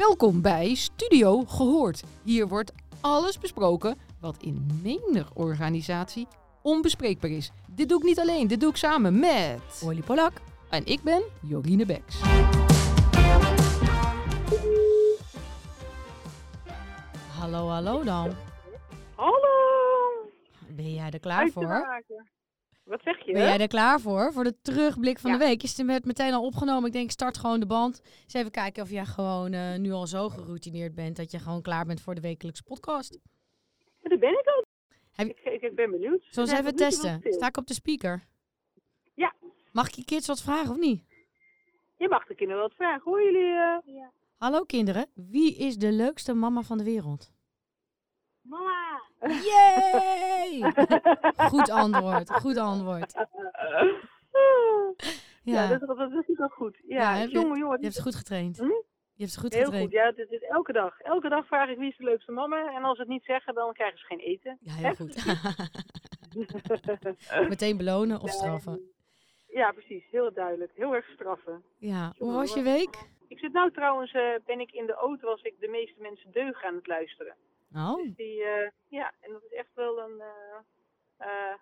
Welkom bij Studio Gehoord. Hier wordt alles besproken wat in menig organisatie onbespreekbaar is. Dit doe ik niet alleen, dit doe ik samen met... Olly Polak. En ik ben Jorine Beks. Hallo, hallo dan. Hallo! Ben jij er klaar voor? Uiteraard. Wat zeg je? Ben jij er klaar voor? Voor de terugblik van Ja. de week. Is het met- meteen al opgenomen? Ik denk, start gewoon de band. Eens even kijken of jij gewoon eh, nu al zo geroutineerd bent dat je gewoon klaar bent voor de wekelijkse podcast. Ja, daar ben ik al. Heb je- Ik, ik, ik ben benieuwd. Zullen we even testen? Sta ik op de speaker? Ja. Mag ik je kids wat vragen of niet? Je mag de kinderen wat vragen. Hoor jullie? eh? Ja. Hallo kinderen, wie is de leukste mama van de wereld? Mama! Yay! Goed antwoord, goed antwoord. Ja, Ja, dat, dat, dat is niet wel goed. Ja, jongen, jongen. je hebt ze goed getraind. Hm? Je hebt ze goed Heel getraind. goed. Ja, elke dag. Elke dag vraag ik wie is de leukste mama. En als ze het niet zeggen, dan krijgen ze geen eten. Ja, heel goed. Meteen belonen of straffen. ja, precies. Heel duidelijk. Heel erg straffen. Ja, hoe was je week? Ik zit nou trouwens, eh, ben ik in de auto als ik de meeste mensen deugen aan het luisteren. Oh, Die, eh, ja, en dat is echt wel een. eh, eh,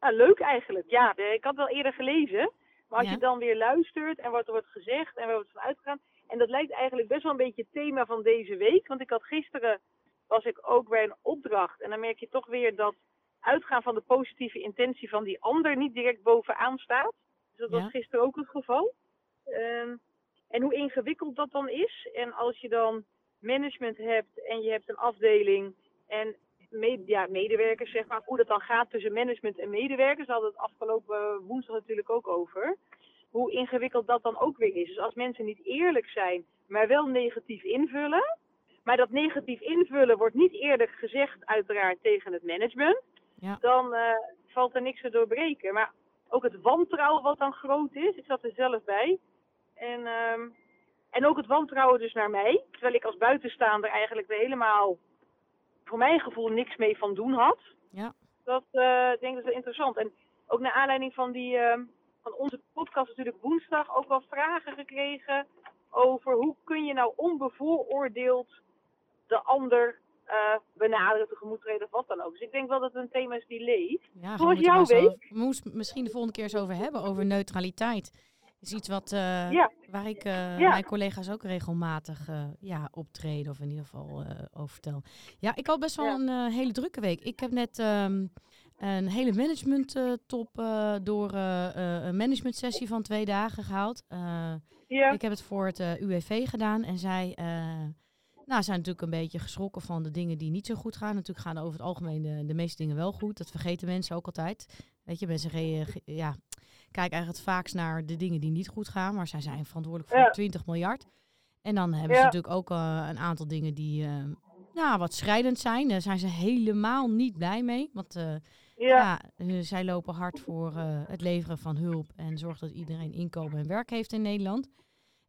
nou, leuk eigenlijk. Ja, ik had wel eerder gelezen. Maar als Ja. je dan weer luistert en wat er wordt gezegd en waar wordt van uitgegaan. En dat lijkt eigenlijk best wel een beetje het thema van deze week. Want ik had gisteren, was ik ook bij een opdracht. En dan merk je toch weer dat uitgaan van de positieve intentie van die ander niet direct bovenaan staat. Dus dat Ja. was gisteren ook het geval. Ehm, en hoe ingewikkeld dat dan is. En als je dan management hebt en je hebt een afdeling en ja, medewerkers, zeg maar, hoe dat dan gaat tussen management en medewerkers. Daar hadden we het afgelopen woensdag natuurlijk ook over. Hoe ingewikkeld dat dan ook weer is. Dus als mensen niet eerlijk zijn, maar wel negatief invullen. Maar dat negatief invullen wordt niet eerlijk gezegd, uiteraard, tegen het management. Ja. Dan eh, valt er niks te doorbreken. Maar ook het wantrouwen wat dan groot is. Ik zat er zelf bij. En, ehm, en ook het wantrouwen dus naar mij. Terwijl ik als buitenstaander eigenlijk er helemaal, voor mijn gevoel, niks mee van doen had. Ja. Dat eh, ik denk is wel interessant. En ook naar aanleiding van, die, ehm, van onze podcast natuurlijk woensdag ook wel vragen gekregen over hoe kun je nou onbevooroordeeld de ander eh, benaderen, tegemoet treden of wat dan ook. Dus ik denk wel dat het een thema is die leeft. ja. Hoe was we moeten jouw maar eens week? over- We moesten misschien de volgende keer eens over hebben, over neutraliteit. Is iets wat, eh, Ja. waar ik eh, Ja. mijn collega's ook regelmatig eh, ja, optreden of in ieder geval over vertel. Ja, ik had best wel Ja. een hele drukke week. Ik heb net ehm, een hele management top door een management sessie van twee dagen gehaald. Eh, Ik heb het voor het UWV gedaan en zij nou, zijn natuurlijk een beetje geschrokken van de dingen die niet zo goed gaan. Natuurlijk gaan over het algemeen de, de meeste dingen wel goed. Dat vergeten mensen ook altijd. Weet je, mensen ge- ja, kijken eigenlijk het vaakst naar de dingen die niet goed gaan. Maar zij zijn verantwoordelijk voor Ja. 20 miljard. En dan hebben ze natuurlijk ook eh, een aantal dingen die eh, nou, wat schrijdend zijn. Daar zijn ze helemaal niet blij mee. Want eh, ja, ja, eh, zij lopen hard voor het leveren van hulp en zorgen dat iedereen inkomen en werk heeft in Nederland.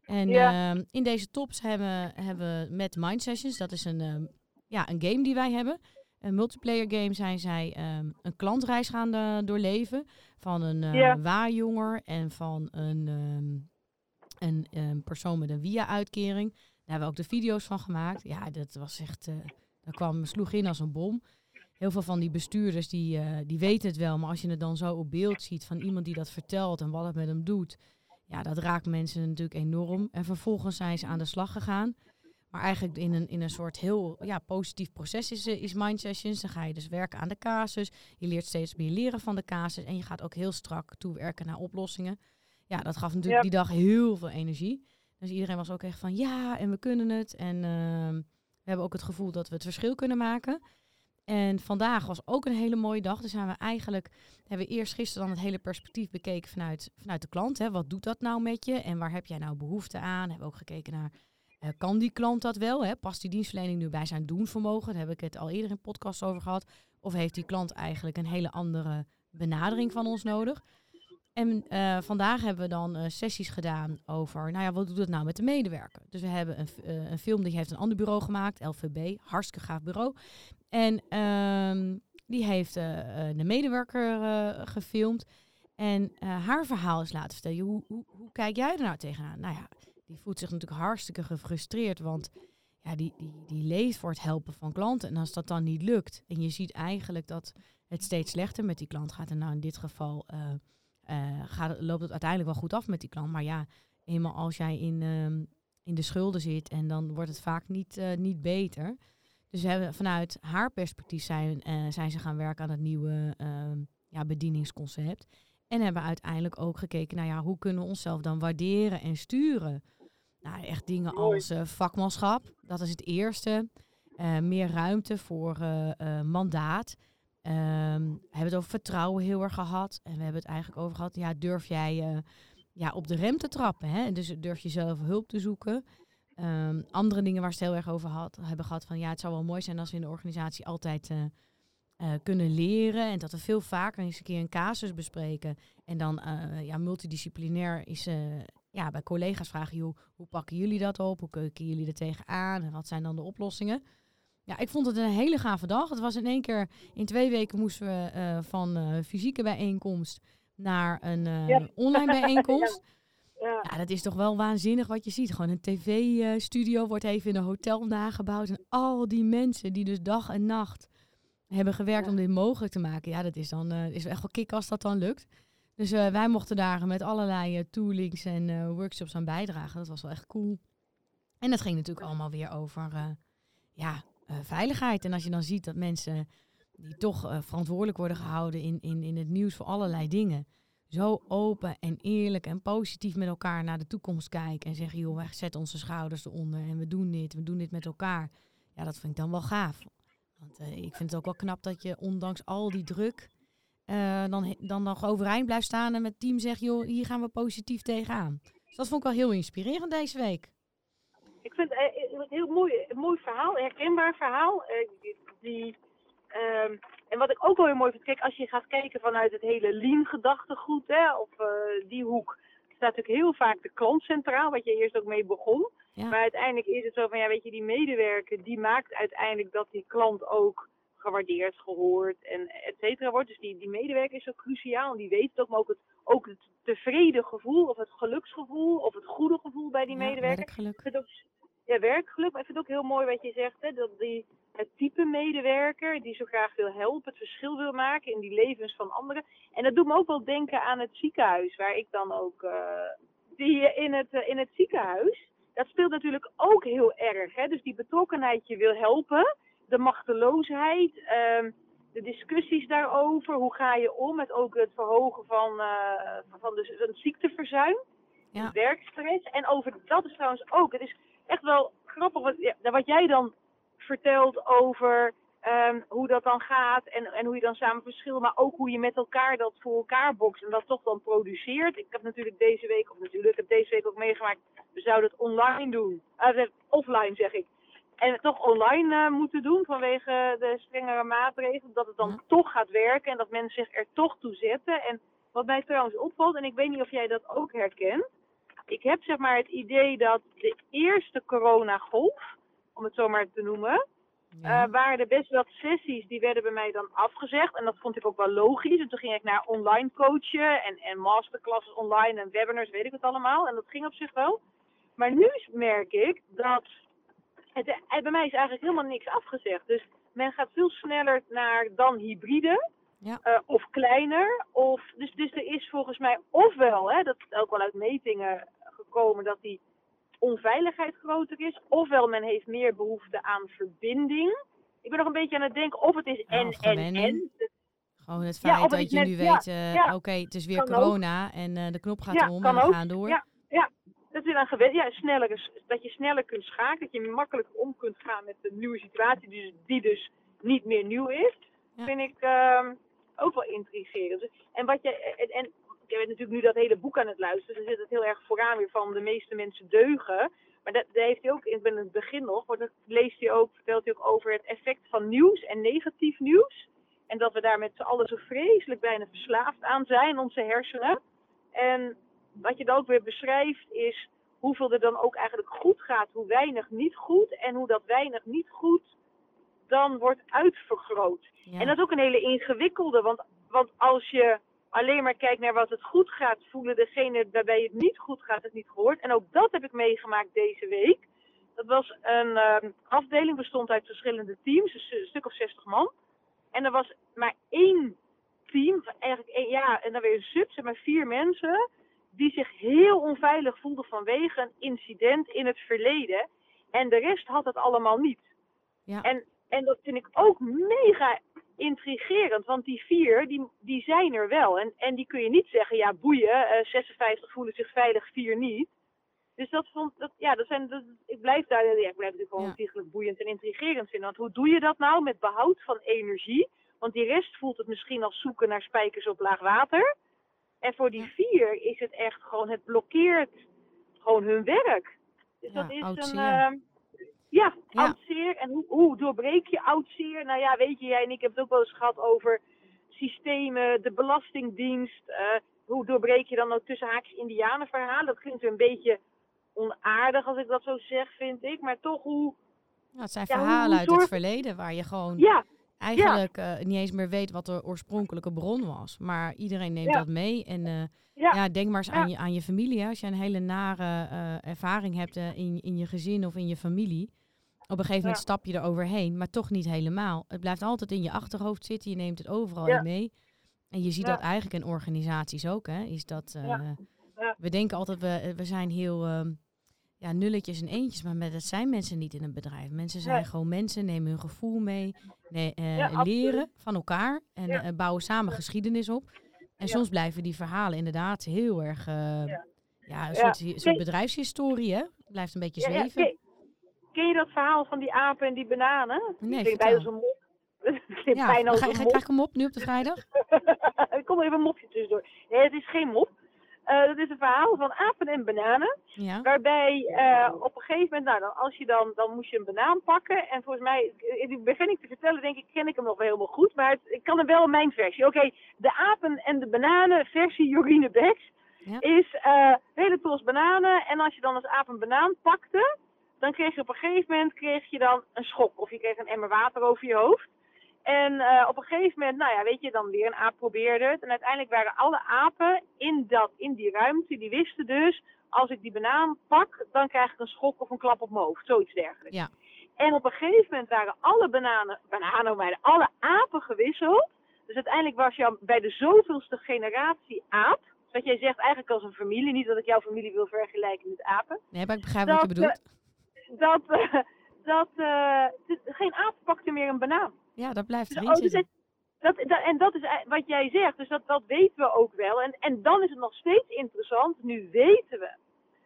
En Ja. ehm, in deze tops hebben, hebben we met Mind Sessions, dat is een, ehm, ja, een game die wij hebben. Een multiplayer game zijn zij ehm, een klantreis gaan eh, doorleven van een eh Ja. waarjonger en van een, ehm, een ehm, persoon met een via-uitkering. Daar hebben we ook de video's van gemaakt. Ja, dat was echt, eh dat kwam, sloeg in als een bom heel veel van die bestuurders die, die weten het wel. Maar als je het dan zo op beeld ziet van iemand die dat vertelt en wat het met hem doet. Ja, dat raakt mensen natuurlijk enorm. En vervolgens zijn ze aan de slag gegaan. Maar eigenlijk in een, in een soort heel ja, positief proces is, eh, is Mind Sessions. Dan ga je dus werken aan de casus. Je leert steeds meer leren van de casus. En je gaat ook heel strak toewerken naar oplossingen. Ja, dat gaf natuurlijk Ja. die dag heel veel energie. Dus iedereen was ook echt van ja, en we kunnen het. En ehm, we hebben ook het gevoel dat we het verschil kunnen maken. En vandaag was ook een hele mooie dag. Dus zijn we eigenlijk, hebben we eerst gisteren dan het hele perspectief bekeken vanuit, vanuit de klant. Hè. Wat doet dat nou met je? En waar heb jij nou behoefte aan? Hebben we ook gekeken naar, kan die klant dat wel? Hè? Past die dienstverlening nu bij zijn doenvermogen? Daar heb ik het al eerder in podcast over gehad. Of heeft die klant eigenlijk een hele andere benadering van ons nodig? En eh, vandaag hebben we dan eh, sessies gedaan over, nou ja, wat doet het nou met de medewerker? Dus we hebben een, eh, een film die heeft een ander bureau gemaakt, LVB, hartstikke gaaf bureau. En ehm, die heeft eh, eh, de medewerker eh, gefilmd. En eh, haar verhaal is laten vertellen. Hoe, hoe, hoe kijk jij er nou tegenaan? Nou ja, die voelt zich natuurlijk hartstikke gefrustreerd. Want ja, die, die, die leeft voor het helpen van klanten. En als dat dan niet lukt en je ziet eigenlijk dat het steeds slechter met die klant gaat. En nou in dit geval eh, eh, gaat, loopt het uiteindelijk wel goed af met die klant. Maar ja, eenmaal als jij in, ehm, in de schulden zit en dan wordt het vaak niet, eh, niet beter. Dus we hebben vanuit haar perspectief zijn, zijn ze gaan werken aan het nieuwe ehm, ja, bedieningsconcept. En hebben uiteindelijk ook gekeken naar ja, hoe kunnen we onszelf dan waarderen en sturen. Nou, echt dingen als vakmanschap, dat is het eerste. meer ruimte voor mandaat. Um, we hebben het over vertrouwen heel erg gehad. En we hebben het eigenlijk over gehad, ja, durf jij uh, ja, op de rem te trappen? Hè? Dus durf je zelf hulp te zoeken? Um, andere dingen waar ze het heel erg over had, hebben gehad van, ja, het zou wel mooi zijn als we in de organisatie altijd uh, uh, kunnen leren. En dat we veel vaker eens een keer een casus bespreken. En dan ja, multidisciplinair is ja, bij collega's vragen, joh, hoe pakken jullie dat op? Hoe kijken jullie er tegenaan? En wat zijn dan de oplossingen? Ja, ik vond het een hele gave dag. Het was in één keer, in twee weken moesten we uh, van uh, fysieke bijeenkomst naar een uh, ja. online bijeenkomst. ja. Ja. ja. dat is toch wel waanzinnig wat je ziet. Gewoon een tv-studio wordt even in een hotel nagebouwd. En al die mensen die dus dag en nacht hebben gewerkt om dit mogelijk te maken. Ja, dat is dan is echt wel kick als dat dan lukt. Dus wij mochten daar met allerlei toolings en workshops aan bijdragen. Dat was wel echt cool. En dat ging natuurlijk allemaal weer over ja, veiligheid. En als je dan ziet dat mensen die toch verantwoordelijk worden gehouden in, in, in het nieuws voor allerlei dingen, zo open en eerlijk en positief met elkaar naar de toekomst kijken en zeggen, joh, wij zetten onze schouders eronder en we doen dit, we doen dit met elkaar. Ja, dat vind ik dan wel gaaf. Want ik vind het ook wel knap dat je ondanks al die druk dan, dan nog overeind blijft staan en met het team zegt, joh, hier gaan we positief tegenaan. Dus dat vond ik wel heel inspirerend deze week ik vind het een heel mooi, mooi verhaal, een herkenbaar verhaal. Eh, die, um, en wat ik ook wel heel mooi vind, kijk, als je gaat kijken vanuit het hele lean-gedachtegoed, hè, of uh, die hoek, staat natuurlijk heel vaak de klant centraal, wat je eerst ook mee begon. Ja. Maar uiteindelijk is het zo van, ja, weet je, die medewerker, die maakt uiteindelijk dat die klant ook gewaardeerd, gehoord en et cetera wordt. Dus die, die medewerker is zo cruciaal en die weet het ook, maar ook het, ook het tevreden gevoel of het geluksgevoel of het goede gevoel bij die ja, medewerker. Werkgeluk ja, werkgeluk. Maar ik vind het ook heel mooi wat je zegt, hè, dat die, het type medewerker die zo graag wil helpen, het verschil wil maken in die levens van anderen. En dat doet me ook wel denken aan het ziekenhuis, waar ik dan ook, uh, die in het, uh, in het ziekenhuis, dat speelt natuurlijk ook heel erg. Hè? Dus die betrokkenheid, je wil helpen, de machteloosheid, uh, de discussies daarover, hoe ga je om met ook het verhogen van, uh, van de, van het ziekteverzuim, ja. werkstress. En over dat is trouwens ook, het is echt wel grappig wat, ja, wat jij dan vertelt over um, hoe dat dan gaat en, en hoe je dan samen verschilt, maar ook hoe je met elkaar dat voor elkaar bokst en dat toch dan produceert. Ik heb natuurlijk deze week, of natuurlijk, ik heb deze week ook meegemaakt, we zouden het online doen. Uh, offline zeg ik. En het toch online uh, moeten doen vanwege de strengere maatregelen. Dat het dan ja. toch gaat werken en dat mensen zich er toch toe zetten. En wat mij trouwens opvalt, en ik weet niet of jij dat ook herkent ik heb zeg maar het idee dat de eerste coronagolf, om het zo maar te noemen, ja. uh, waren er best wat sessies die werden bij mij dan afgezegd. En dat vond ik ook wel logisch. En toen ging ik naar online coachen en, en masterclasses online en webinars, weet ik het allemaal. En dat ging op zich wel. Maar nu merk ik dat het, het, bij mij is eigenlijk helemaal niks afgezegd. Dus men gaat veel sneller naar dan hybride. Ja. Uh, of kleiner. Of, dus, dus er is volgens mij ofwel, hè, dat is ook wel uit metingen gekomen, dat die onveiligheid groter is. Ofwel men heeft meer behoefte aan verbinding. Ik ben nog een beetje aan het denken of het is en, en, en. Gewoon het feit ja, dat je net, nu weet, uh, ja, oké, okay, het is weer corona ook. en uh, de knop gaat om en we gaan door. Dat is dan gewend. Ja, sneller, dat je sneller kunt schakelen, dat je makkelijker om kunt gaan met de nieuwe situatie, die, die dus niet meer nieuw is. Vind ik uh, ook wel intrigerend. En wat je, en, en ik ben natuurlijk nu dat hele boek aan het luisteren, dus zit het heel erg vooraan weer van de meeste mensen deugen. Maar dat, dat heeft hij ook in het begin nog, want dat leest hij ook, vertelt hij ook over het effect van nieuws en negatief nieuws. En dat we daar met z'n allen zo vreselijk bijna verslaafd aan zijn, onze hersenen. En wat je dan ook weer beschrijft is hoeveel er dan ook eigenlijk goed gaat, hoe weinig niet goed. En hoe dat weinig niet goed dan wordt uitvergroot. Ja. En dat is ook een hele ingewikkelde, want, want als je alleen maar kijkt naar wat het goed gaat, voelen degene waarbij het niet goed gaat het niet gehoord. En ook dat heb ik meegemaakt deze week. Dat was een ehm, afdeling, bestond uit verschillende teams, dus een stuk of 60 man. En er was maar één team, eigenlijk één, ja, en dan weer een sub, zeg maar vier mensen, die zich heel onveilig voelden vanwege een incident in het verleden. En de rest had het allemaal niet. Ja. En, en dat vind ik ook mega intrigerend, want die vier, die, die zijn er wel. En, en die kun je niet zeggen, ja boeien, eh 56 voelen zich veilig, vier niet. Dus dat vond, dat, ja, dat zijn, dat, ik blijf daar, ja, ik blijf natuurlijk gewoon Ja. boeiend en intrigerend vinden. Want hoe doe je dat nou met behoud van energie? Want die rest voelt het misschien als zoeken naar spijkers op laag water. En voor die vier is het echt gewoon, het blokkeert gewoon hun werk. Dus Ja, dat is oud een, ehm, ja, Ja. oud zeer. En hoe, hoe doorbreek je oud zeer? Nou ja, weet je, jij en ik hebben het ook wel eens gehad over systemen, de belastingdienst. eh, hoe doorbreek je dan ook tussen haakjes indianenverhalen? Dat klinkt een beetje onaardig als ik dat zo zeg, vind ik. Maar toch hoe, Nou, het zijn Ja, hoe- verhalen uit het verleden waar je gewoon ja, eigenlijk eh, niet eens meer weet wat de oorspronkelijke bron was. Maar iedereen neemt Ja. dat mee. En eh, ja, ja, denk maar eens aan, je, aan je familie. hè. Als je een hele nare eh, ervaring hebt in, in je gezin of in je familie. Op een gegeven moment stap je er overheen, maar toch niet helemaal. Het blijft altijd in je achterhoofd zitten. Je neemt het overal in mee. En je ziet dat eigenlijk in organisaties ook. Hè, is dat. We denken altijd, we, we zijn heel ehm, ja, nulletjes en eentjes. Maar met, dat zijn mensen niet in een bedrijf. Mensen zijn Nee. gewoon mensen, nemen hun gevoel mee. Nee, eh, Ja, leren van elkaar en Ja. eh, bouwen samen geschiedenis op. En Ja. soms blijven die verhalen inderdaad heel erg... eh, Ja. een soort, een bedrijfshistorie, hè? Blijft een beetje zweven. ken, ken je dat verhaal van die apen en die bananen? Nee, als vertel. een mop. Ja, ga, een ga, krijg ik hem op nu op de vrijdag? er komt even een mopje tussendoor. Nee, het is geen mop. Eh, dat is een verhaal van apen en bananen. Ja. Waarbij eh, op een gegeven moment, nou, dan, als je dan, dan moest je een banaan pakken. En volgens mij, die begin ik te vertellen, denk ik, ken ik hem nog wel helemaal goed. Maar het, ik kan hem wel mijn versie. Oké, de apen en de bananen versie Jorine Beks Ja. is eh, hele tros bananen. En als je dan als aap een banaan pakte, dan kreeg je op een gegeven moment kreeg je dan een schok. Of je kreeg een emmer water over je hoofd. En eh, op een gegeven moment, nou ja, weet je, dan weer een aap probeerde het. En uiteindelijk waren alle apen in, dat, in die ruimte, die wisten dus, als ik die banaan pak, dan krijg ik een schok of een klap op mijn hoofd. Zoiets dergelijks. Ja. En op een gegeven moment waren alle bananen, bananen, maar alle apen gewisseld. Dus uiteindelijk was je bij de zoveelste generatie aap. Wat jij zegt eigenlijk als een familie. Niet dat ik jouw familie wil vergelijken met apen. Nee, maar ik begrijp wat je Dat, bedoelt. Dat, eh, dat eh, d- geen aap pakte meer een banaan. Ja, dat blijft Dus, erin oh, dus zitten. het- dat, dat, en dat is wat jij zegt, dus dat, dat weten we ook wel. En, en dan is het nog steeds interessant, nu weten we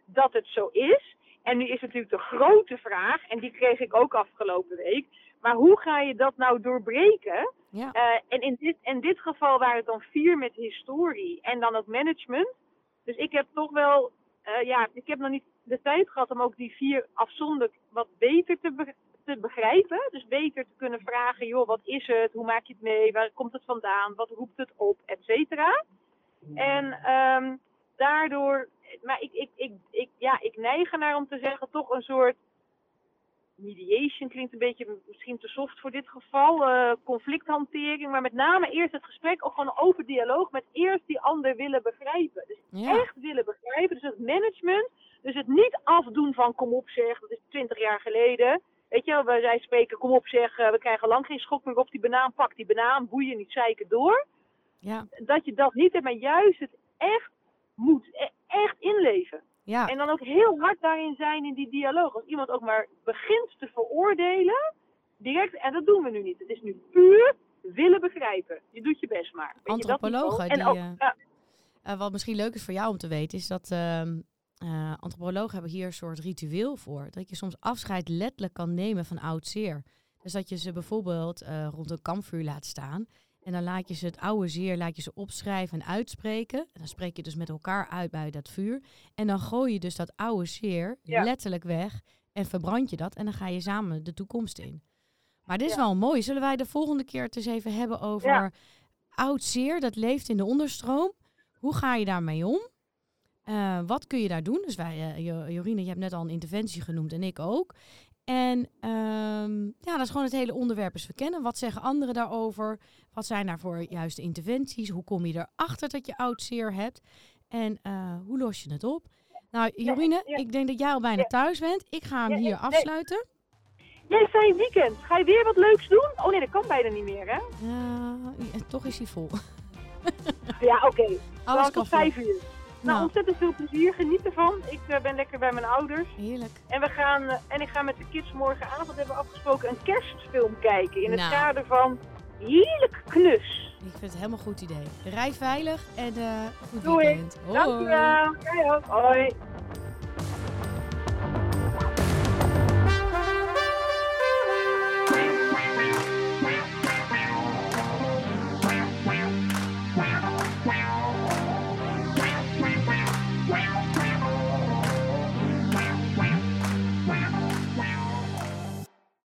dat het zo is. En nu is natuurlijk de grote vraag, en die kreeg ik ook afgelopen week. Maar hoe ga je dat nou doorbreken? Ja. Eh, en in dit, in dit geval waren het dan vier met historie en dan ook management. Dus ik heb toch wel, eh, ja, ik heb nog niet de tijd gehad om ook die vier afzonderlijk wat beter te, be- te begrijpen. Dus beter te kunnen vragen, joh, wat is het? Hoe maak je het mee? Waar komt het vandaan? Wat roept het op? Et cetera. En ehm, daardoor, maar ik, ik, ik, ik, ja, ik neig ernaar om te zeggen, toch een soort mediation klinkt een beetje misschien te soft voor dit geval. eh, conflicthantering, maar met name eerst het gesprek ook gewoon een open dialoog met eerst die ander willen begrijpen. Dus Ja. echt willen begrijpen. Dus het management, dus het niet afdoen van kom op zeg, dat is twintig jaar geleden. Weet je, wel, wij zij spreken kom op zeg, eh, we krijgen lang geen schok meer op die banaan, pak die banaan, boeien niet zeiken door. Ja. Dat je dat niet hebt, maar juist het echt moet, e- echt inleven. Ja. En dan ook heel hard daarin zijn in die dialoog. Als iemand ook maar begint te veroordelen, direct, en dat doen we nu niet. Het is nu puur willen begrijpen. Je doet je best maar. Weet je, dat Antropologen die, En ook, eh, ja, Eh, wat misschien leuk is voor jou om te weten, is dat ehm, eh, antropologen hebben hier een soort ritueel voor. Dat je soms afscheid letterlijk kan nemen van oud zeer. Dus dat je ze bijvoorbeeld eh, rond een kampvuur laat staan. En dan laat je ze het oude zeer laat je ze opschrijven en uitspreken. En dan spreek je dus met elkaar uit bij dat vuur. En dan gooi je dus dat oude zeer Ja. letterlijk weg. En verbrand je dat. En dan ga je samen de toekomst in. Maar dit is Ja. wel mooi. Zullen wij de volgende keer het eens even hebben over Ja. oud zeer? Dat leeft in de onderstroom. Hoe ga je daarmee om? Eh, wat kun je daar doen? Dus wij, eh, Jo- Jorine, je hebt net al een interventie genoemd en ik ook. En ehm, ja, dat is gewoon het hele onderwerp eens verkennen. Wat zeggen anderen daarover? Wat zijn daarvoor juiste interventies? Hoe kom je erachter dat je oud zeer hebt? En eh, hoe los je het op? Nou, Jorine, ja. ik denk dat jij al bijna Ja. thuis bent. Ik ga hem hier afsluiten. Jij fijn weekend. Ga je weer wat leuks doen? Oh nee, dat kan bijna niet meer, hè? Ja, toch is hij vol. Ja, oké. Alles kan tot vijf uur. Nou, Nou. ontzettend veel plezier. Geniet ervan. Ik eh, ben lekker bij mijn ouders. Heerlijk. En, we gaan, eh, en ik ga met de kids morgenavond, hebben we afgesproken, een kerstfilm kijken. In het Nou. kader van heerlijk knus. Ik vind het helemaal een goed idee. Rij veilig en eh goed Doei. weekend. Hoi. Dankjewel. Hoi.